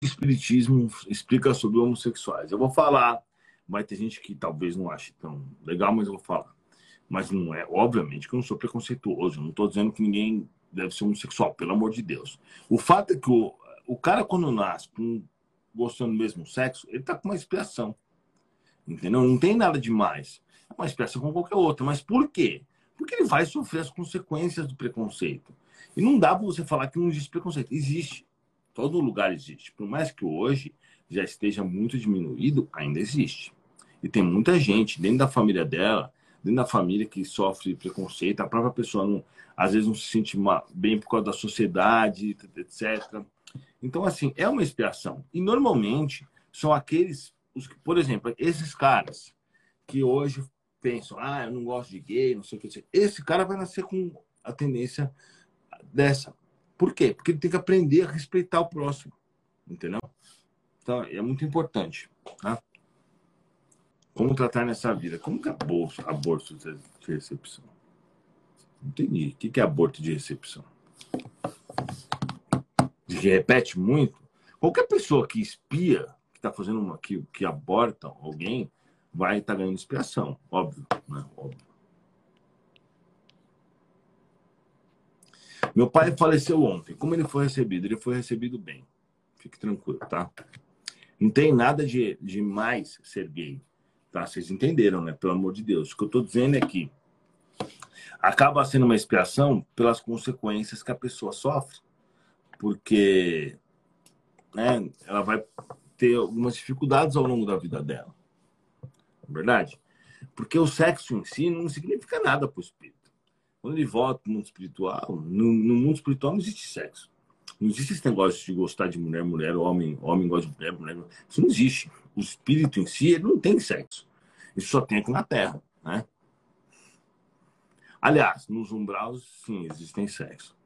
espiritismo explica sobre homossexuais? Eu vou falar, vai ter gente que talvez não ache tão legal, mas eu vou falar. Mas não é, obviamente, que eu não sou preconceituoso, não estou dizendo que ninguém deve ser homossexual, pelo amor de Deus. O fato é que o, o cara, quando nasce com, gostando do mesmo sexo, ele está com uma expiação. Entendeu? Não tem nada demais. É uma expiação como qualquer outra. Mas por quê? Porque ele vai sofrer as consequências do preconceito. E não dá para você falar que não existe preconceito. Existe. Todo lugar existe. Por mais que hoje já esteja muito diminuído, ainda existe. E tem muita gente dentro da família dela, dentro da família que sofre preconceito, a própria pessoa não, às vezes não se sente bem por causa da sociedade, etc. Então, assim, é uma expiação. E normalmente são aqueles, os, por exemplo, esses caras que hoje pensam, ah, eu não gosto de gay, não sei o que. Esse cara vai nascer com a tendência dessa. Por quê? Porque ele tem que aprender a respeitar o próximo. Entendeu? Então, é muito importante. Tá? Como tratar nessa vida? Como que é aborto, aborto de recepção? Entendi. O que é aborto de recepção? Que repete muito? Qualquer pessoa que espia, que está fazendo uma que, que aborta alguém, vai estar tá ganhando expiação. Óbvio, né? Óbvio. Meu pai faleceu ontem. Como ele foi recebido? Ele foi recebido bem. Fique tranquilo, tá? Não tem nada de, de mais ser gay. Tá? Vocês entenderam, né? Pelo amor de Deus. O que eu estou dizendo é que acaba sendo uma expiação pelas consequências que a pessoa sofre. Porque né, ela vai ter algumas dificuldades ao longo da vida dela. Verdade? Porque o sexo em si não significa nada para o espírito. Quando ele volta para o mundo espiritual, no, no, mundo espiritual não existe sexo. Não existe esse negócio de gostar de mulher, mulher, homem, homem gosta de mulher, mulher. Isso não existe. O espírito em si, ele não tem sexo. Isso só tem aqui na Terra, né? Aliás, nos umbraus, sim, existem sexo.